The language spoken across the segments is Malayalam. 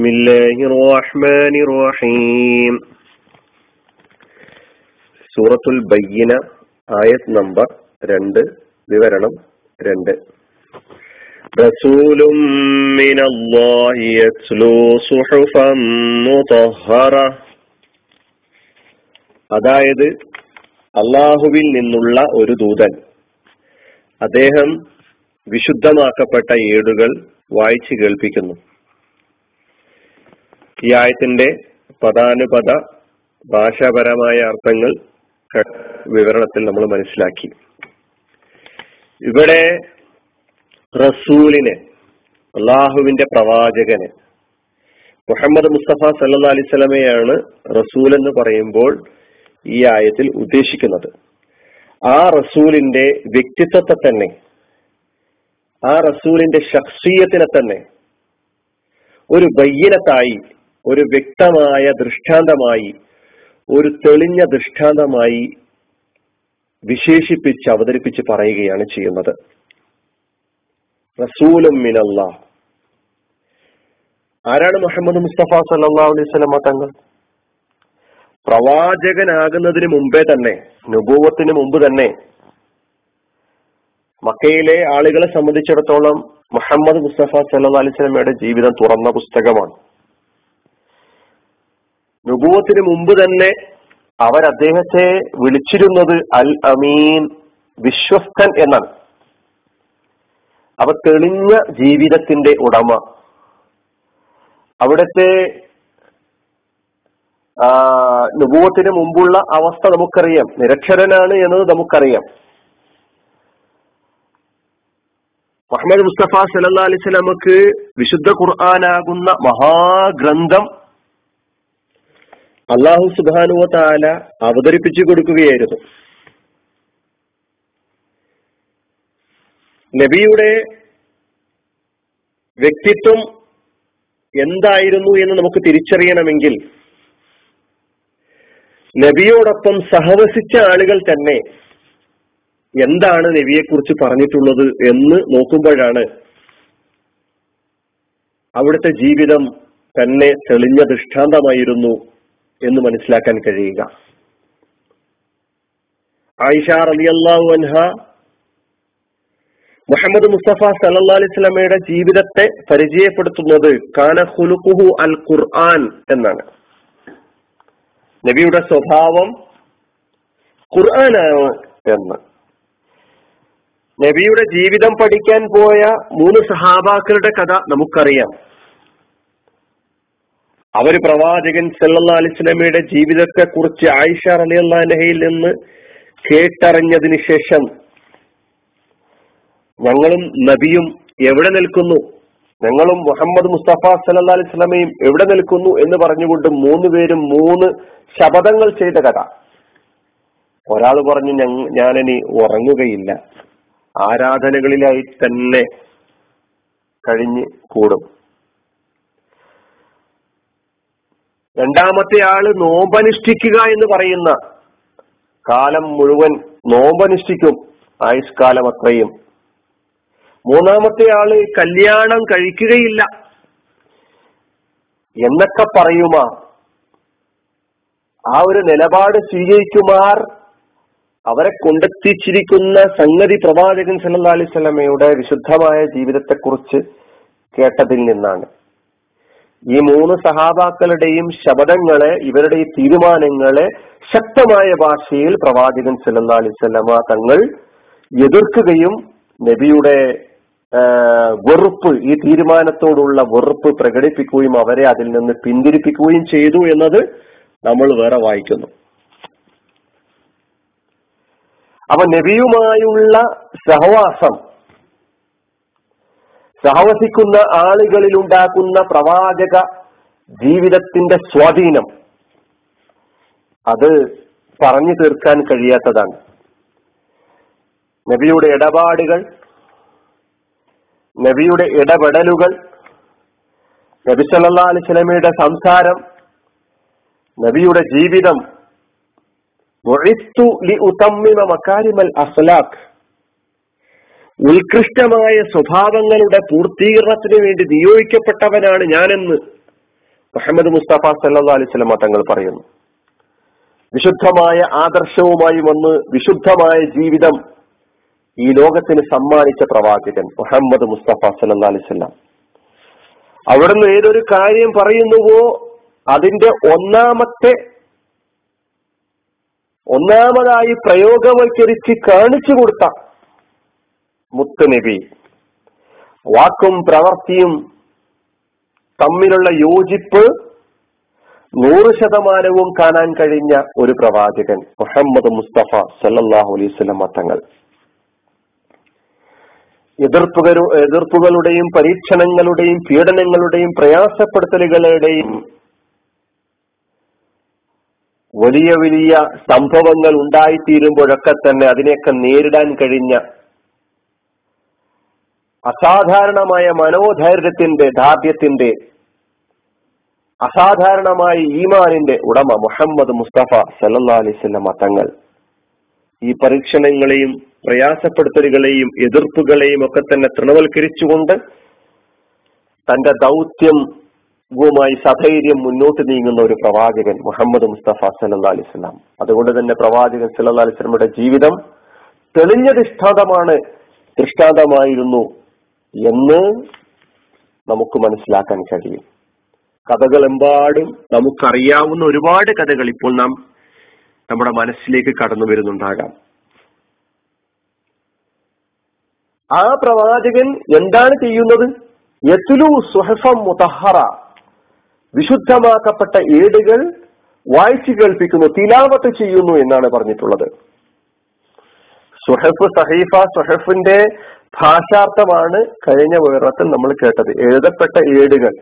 بسم الله الرحمن الرحيم സൂറത്തുൽ ബയ്യന ആയത് നമ്പർ രണ്ട് വിവരണം രണ്ട് റസൂലും മിനല്ലാഹി യത്ലൂ സുഹുഫൻ മുതഹറ അതായത് അള്ളാഹുവിൽ നിന്നുള്ള ഒരു ദൂതൻ അദ്ദേഹം വിശുദ്ധമാക്കപ്പെട്ട ഏടുകൾ വായിച്ചു കേൾപ്പിക്കുന്നു ഈ ആയത്തിന്റെ പദാനുപത ഭാഷാപരമായ അർത്ഥങ്ങൾ വിവരണത്തിൽ നമ്മൾ മനസ്സിലാക്കി. ഇവിടെ റസൂലിനെ അള്ളാഹുവിന്റെ പ്രവാചകന് മുഹമ്മദ് മുസ്തഫ സല്ലാ അലിസ്ലമയാണ് റസൂൽ എന്ന് പറയുമ്പോൾ ഈ ആയത്തിൽ ഉദ്ദേശിക്കുന്നത്. ആ റസൂലിന്റെ വ്യക്തിത്വത്തെ തന്നെ ആ റസൂലിന്റെ ശക്സീയത്തിനെ തന്നെ ഒരു ബയ്യനത്തായി ഒരു വ്യക്തമായ ദൃഷ്ടാന്തമായി ഒരു തെളിഞ്ഞ ദൃഷ്ടാന്തമായി വിശേഷിപ്പിച്ച് അവതരിപ്പിച്ച് പറയുകയാണ് ചെയ്യുന്നത്. റസൂലും മിനല്ല ആരാണ് മുഹമ്മദ് മുസ്തഫ സല്ലാ അലൈഹി സ്വലമ തങ്ങൾ? പ്രവാചകനാകുന്നതിന് മുമ്പേ തന്നെ നുപൂവത്തിന് മുമ്പ് തന്നെ മക്കയിലെ ആളുകളെ സംബന്ധിച്ചിടത്തോളം മുഹമ്മദ് മുസ്തഫ സല്ലാ അലൈഹി സ്വലമയുടെ ജീവിതം തുറന്ന പുസ്തകമാണ്. നുപൂവത്തിന് മുമ്പ് തന്നെ അവർ അദ്ദേഹത്തെ വിളിച്ചിരുന്നത് അൽ അമീൻ വിശ്വസ്തൻ എന്നാണ്. അവ തെളിഞ്ഞ ജീവിതത്തിന്റെ ഉടമ. അവിടുത്തെ നുപൂവത്തിന് മുമ്പുള്ള അവസ്ഥ നമുക്കറിയാം. നിരക്ഷരനാണ് എന്നത് നമുക്കറിയാം. മുഹമ്മദ് മുസ്തഫ സല്ലാ അലൈഹി വിശുദ്ധ ഖുർആാനാകുന്ന മഹാഗ്രന്ഥം അള്ളാഹു സുബാനുവ അവതരിപ്പിച്ചു കൊടുക്കുകയായിരുന്നു. നബിയുടെ വ്യക്തിത്വം എന്തായിരുന്നു എന്ന് നമുക്ക് തിരിച്ചറിയണമെങ്കിൽ നബിയോടൊപ്പം സഹവസിച്ച ആളുകൾ തന്നെ എന്താണ് നബിയെക്കുറിച്ച് പറഞ്ഞിട്ടുള്ളത് എന്ന് നോക്കുമ്പോഴാണ് അവിടുത്തെ ജീവിതം തന്നെ തെളിഞ്ഞ ദൃഷ്ടാന്തമായിരുന്നു എന്ന് മനസ്സിലാക്കാൻ കഴിയുക. ആയിഷ റളിയല്ലാഹു അൻഹ മുഹമ്മദ് മുസ്തഫ സല്ലാ അലൈഹി സ്വലമയുടെ ജീവിതത്തെ പരിചയപ്പെടുത്തുന്നത് കാന ഹുലുഖുഹു അൽ ഖുർആൻ എന്നാണ്. നബിയുടെ സ്വഭാവം ഖുർആനാണ് എന്ന്. നബിയുടെ ജീവിതം പഠിക്കാൻ പോയ മൂന്ന് സഹാബാക്കളുടെ കഥ നമുക്കറിയാം. അവർ പ്രവാചകൻ സല്ലാ അലിസ്ലമിയുടെ ജീവിതത്തെ കുറിച്ച് ആയിഷ അലി അള്ളാഹയിൽ നിന്ന് കേട്ടറിഞ്ഞതിന് ശേഷം ഞങ്ങളും നബിയും എവിടെ നിൽക്കുന്നു? ഞങ്ങളും മുഹമ്മദ് മുസ്തഫ സല്ലാ അലിസ്ലമയും എവിടെ നിൽക്കുന്നു എന്ന് പറഞ്ഞുകൊണ്ട് മൂന്ന് പേരും മൂന്ന് ശപഥങ്ങൾ ചെയ്ത കഥ. ഒരാൾ പറഞ്ഞു ഞാനിനി ഉറങ്ങുകയില്ല. ആരാധനകളിലായി തന്നെ കഴിഞ്ഞ് കൂടും. രണ്ടാമത്തെ ആൾ നോമ്പനുഷ്ഠിക്കുക എന്ന് പറയുന്ന കാലം മുഴുവൻ നോമ്പനുഷ്ഠിക്കും ആയുഷ്കാലം അത്രയും. മൂന്നാമത്തെ ആൾ കല്യാണം കഴിക്കുകയില്ല. എന്നൊക്കെ പറയുമാ. ആ ഒരു നിലപാട് സ്വീകരിക്കുമാർ അവരെ കൊണ്ടെത്തിച്ചിരിക്കുന്ന സംഗതി പ്രവാചകൻ സല്ലാ അലൈഹി സ്വലമയുടെ വിശുദ്ധമായ ജീവിതത്തെക്കുറിച്ച് കേട്ടതിൽ നിന്നാണ്. ഈ മൂന്ന് സഹാബാക്കളുടെയും ശബദങ്ങളെ ഇവരുടെ ഈ തീരുമാനങ്ങളെ ശക്തമായ ഭാഷയിൽ പ്രവാചകൻ സല്ലാ അലിസ്വല്ലമ തങ്ങൾ എതിർക്കുകയും നബിയുടെ വെറുപ്പ് ഈ തീരുമാനത്തോടുള്ള വെറുപ്പ് പ്രകടിപ്പിക്കുകയും അവരെ അതിൽ നിന്ന് പിന്തിരിപ്പിക്കുകയും ചെയ്തു എന്നത് നമ്മൾ വേറെ വായിക്കുന്നു. അപ്പൊ നബിയുമായുള്ള സഹവാസം സഹവസിക്കുന്ന ആളുകളിൽ ഉണ്ടാക്കുന്ന പ്രവാചക ജീവിതത്തിന്റെ സ്വാധീനം അത് പറഞ്ഞു തീർക്കാൻ കഴിയാത്തതാണ്. നബിയുടെ ഇടപാടുകൾ നബിയുടെ ഇടപെടലുകൾ നബി സല്ലാ അലിസ്ലമയുടെ സംസാരം നബിയുടെ ജീവിതം മക്കാരിമൽ അസ്ലാഖ് ഉത്കൃഷ്ടമായ സ്വഭാവങ്ങളുടെ പൂർത്തീകരണത്തിന് വേണ്ടി നിയോഗിക്കപ്പെട്ടവനാണ് ഞാനെന്ന് മുഹമ്മദ് മുസ്തഫ സല്ലാ അലിസ്ലമ തങ്ങൾ പറയുന്നു. വിശുദ്ധമായ ആദർശവുമായി വന്ന് വിശുദ്ധമായ ജീവിതം ഈ ലോകത്തിന് സമ്മാനിച്ച പ്രവാചകൻ മുഹമ്മദ് മുസ്തഫ സല്ലാ അലിസ്ലാം അവിടുന്ന് ഏതൊരു കാര്യം പറയുന്നുവോ അതിന്റെ ഒന്നാമത്തെ ഒന്നാമതായി പ്രയോഗവൽക്കരിച്ച് കാണിച്ചു കൊടുത്ത മുത്തുനബി. വാക്കും പ്രവൃത്തിയും തമ്മിലുള്ള യോജിപ്പ് നൂറ് ശതമാനവും കാണാൻ കഴിഞ്ഞ ഒരു പ്രവാചകൻ മുഹമ്മദ് മുസ്തഫ സല്ലാഹു അലൈഹി തങ്ങൾ എതിർപ്പുക എതിർപ്പുകളുടെയും പരീക്ഷണങ്ങളുടെയും പീഡനങ്ങളുടെയും പ്രയാസപ്പെടുത്തലുകളുടെയും വലിയ വലിയ സംഭവങ്ങൾ ഉണ്ടായിത്തീരുമ്പോഴൊക്കെ തന്നെ അതിനെയൊക്കെ നേരിടാൻ കഴിഞ്ഞ അസാധാരണമായ മനോധൈര്യത്തിന്റെ ദാർഢ്യത്തിന്റെ അസാധാരണമായ ഈമാനിന്റെ ഉടമ മുഹമ്മദ് മുസ്തഫ സല്ലാ അലൈവല്ല തങ്ങൾ. ഈ പരീക്ഷണങ്ങളെയും പ്രയാസപ്പെടുത്തലുകളെയും എതിർപ്പുകളെയും ഒക്കെ തന്നെ തൃണവൽക്കരിച്ചുകൊണ്ട് തന്റെ ദൗത്യം വുമായി സധൈര്യം മുന്നോട്ട് നീങ്ങുന്ന ഒരു പ്രവാചകൻ മുഹമ്മദ് മുസ്തഫ സല്ലാ അലിസ്ലാം അതുകൊണ്ട് തന്നെ പ്രവാചകൻ സല്ലാ അലിസ്ലമിയുടെ ജീവിതം തെളിഞ്ഞ ദൃഷ്ടാന്തമാണ് ദൃഷ്ടാന്തമായിരുന്നു എന്ന് നമുക്ക് മനസ്സിലാക്കാൻ കഴിയും. കഥകളെമ്പാടും നമുക്കറിയാവുന്ന ഒരുപാട് കഥകൾ ഇപ്പോൾ നാം നമ്മുടെ മനസ്സിലേക്ക് കടന്നു വരുന്നുണ്ടാകാം. ആ പ്രവാചകൻ എന്താണ് ചെയ്യുന്നത്? യത്തുലു സുഹഫം മുതഹറ വിശുദ്ധമാക്കപ്പെട്ട ഏടുകൾ വായിച്ചു കേൾപ്പിക്കുന്നു തിലാവത്ത് ചെയ്യുന്നു എന്നാണ് പറഞ്ഞിട്ടുള്ളത്. സുഹഫ് സഹീഫ സുഹഫിന്റെ ഭാഷാർത്ഥമാണ് കഴിഞ്ഞ വിവരത്തിൽ നമ്മൾ കേട്ടത്. എഴുതപ്പെട്ട ഏടുകൾ.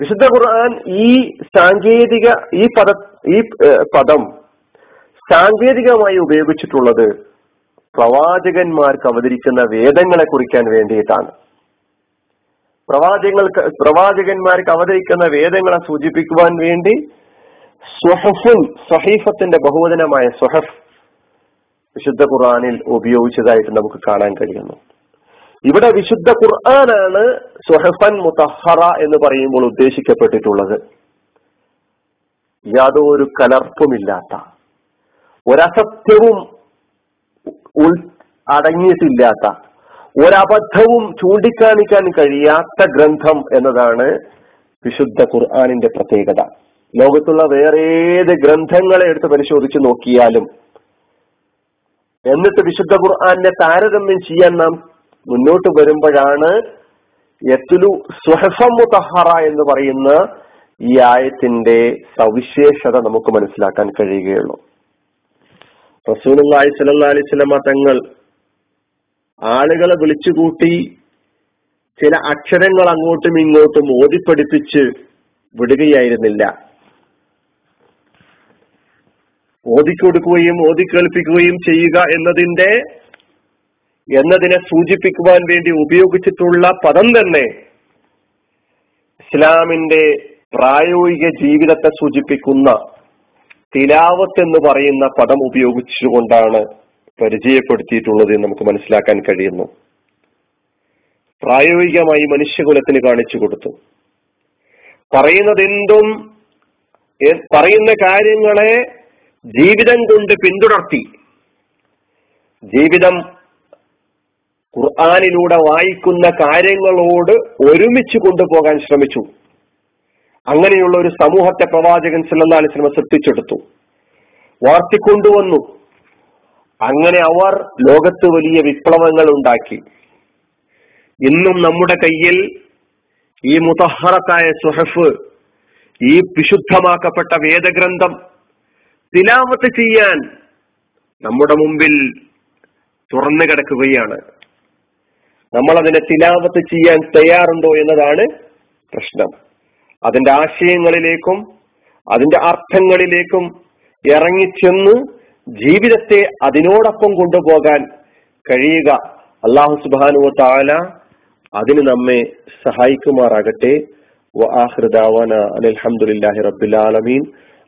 വിശുദ്ധ ഖുർആൻ ഈ സാങ്കേതിക ഈ പദ ഈ പദം സാങ്കേതികമായി ഉപയോഗിച്ചിട്ടുള്ളത് പ്രവാചകന്മാർക്ക് അവതരിക്കുന്ന വേദങ്ങളെ കുറിക്കാൻ വേണ്ടിയിട്ടാണ്. പ്രവാചകങ്ങൾക്ക് പ്രവാചകന്മാർക്ക് അവതരിക്കുന്ന വേദങ്ങളെ സൂചിപ്പിക്കുവാൻ വേണ്ടി സ്വഹഫുൻ സഹീഫത്തിന്റെ ബഹുവചനമായ സ്വഹഫ് വിശുദ്ധ ഖുർആാനിൽ ഉപയോഗിച്ചതായിട്ട് നമുക്ക് കാണാൻ കഴിയുന്നു. ഇവിടെ വിശുദ്ധ ഖുർആനാണ് സുഹഫൻ മുത്തഹറ എന്ന് പറയുമ്പോൾ ഉദ്ദേശിക്കപ്പെട്ടിട്ടുള്ളത്. യാതൊരു കലർപ്പുമില്ലാത്ത ഒരസത്യവും ഉൾ അടങ്ങിയിട്ടില്ലാത്ത ഒരബദ്ധവും ചൂണ്ടിക്കാണിക്കാൻ കഴിയാത്ത ഗ്രന്ഥം എന്നതാണ് വിശുദ്ധ ഖുർആാനിന്റെ പ്രത്യേകത. ലോകത്തുള്ള വേറെ ഏത് ഗ്രന്ഥങ്ങളെ എടുത്ത് പരിശോധിച്ച് നോക്കിയാലും എന്നിട്ട് വിശുദ്ധ ഖുർആാനെ താരതമ്യം ചെയ്യാൻ നാം മുന്നോട്ട് വരുമ്പോഴാണ് യത്തുലു മുത്തഹറ എന്ന് പറയുന്ന ഈ ആയത്തിന്റെ സവിശേഷത നമുക്ക് മനസ്സിലാക്കാൻ കഴിയുകയുള്ളൂ. റസൂലി സല്ലാ അലൈവലമ തങ്ങൾ ആളുകളെ വിളിച്ചുകൂട്ടി ചില അക്ഷരങ്ങൾ അങ്ങോട്ടും ഇങ്ങോട്ടും ഓതിപ്പടിപ്പിച്ച് വിടുകയായിരുന്നില്ല. ഓതിക്കൊടുക്കുകയും ഓതിക്കേൽപ്പിക്കുകയും ചെയ്യുക എന്നതിന്റെ എന്നതിനെ സൂചിപ്പിക്കുവാൻ വേണ്ടി ഉപയോഗിച്ചിട്ടുള്ള പദം തന്നെ ഇസ്ലാമിന്റെ പ്രായോഗിക ജീവിതത്തെ സൂചിപ്പിക്കുന്ന തിലാവത്ത് എന്ന് പറയുന്ന പദം ഉപയോഗിച്ചുകൊണ്ടാണ് പരിചയപ്പെടുത്തിയിട്ടുള്ളത് എന്ന് നമുക്ക് മനസ്സിലാക്കാൻ കഴിയുന്നു. പ്രായോഗികമായി മനുഷ്യകുലത്തിന് കാണിച്ചു കൊടുത്തു. പറയുന്നതെന്തും പറയുന്ന കാര്യങ്ങളെ ജീവിതം കൊണ്ട് പിന്തുടർത്തി ജീവിതം ഖുർആാനിലൂടെ വായിക്കുന്ന കാര്യങ്ങളോട് ഒരുമിച്ച് കൊണ്ടുപോകാൻ ശ്രമിച്ചു. അങ്ങനെയുള്ള ഒരു സമൂഹത്തെ പ്രവാചകൻ സല്ലാ അലിസ്ലമ സൃഷ്ടിച്ചെടുത്തു. വാർത്തിക്കൊണ്ടുവന്നു. അങ്ങനെ അവർ ലോകത്ത് വലിയ വിപ്ലവങ്ങൾ ഉണ്ടാക്കി. ഇന്നും നമ്മുടെ കയ്യിൽ ഈ മുതഹറത്തായ സുഹഫ് ഈ വിശുദ്ധമാക്കപ്പെട്ട വേദഗ്രന്ഥം തിലാവത്ത് ചെയ്യാൻ നമ്മുടെ മുമ്പിൽ തുറന്നു കിടക്കുകയാണ്. നമ്മൾ അതിനെ തിലാവത്ത് ചെയ്യാൻ തയ്യാറുണ്ടോ എന്നതാണ് പ്രശ്നം. അതിന്റെ ആശയങ്ങളിലേക്കും അതിന്റെ അർത്ഥങ്ങളിലേക്കും ഇറങ്ങിച്ചെന്ന് ജീവിതത്തെ അതിനോടൊപ്പം കൊണ്ടുപോകാൻ കഴിയുക. അള്ളാഹു സുബാനു താല അതിന് നമ്മെ സഹായിക്കുമാറാകട്ടെ. അലഹമുല്ലാഹി ആഹൃദാവാന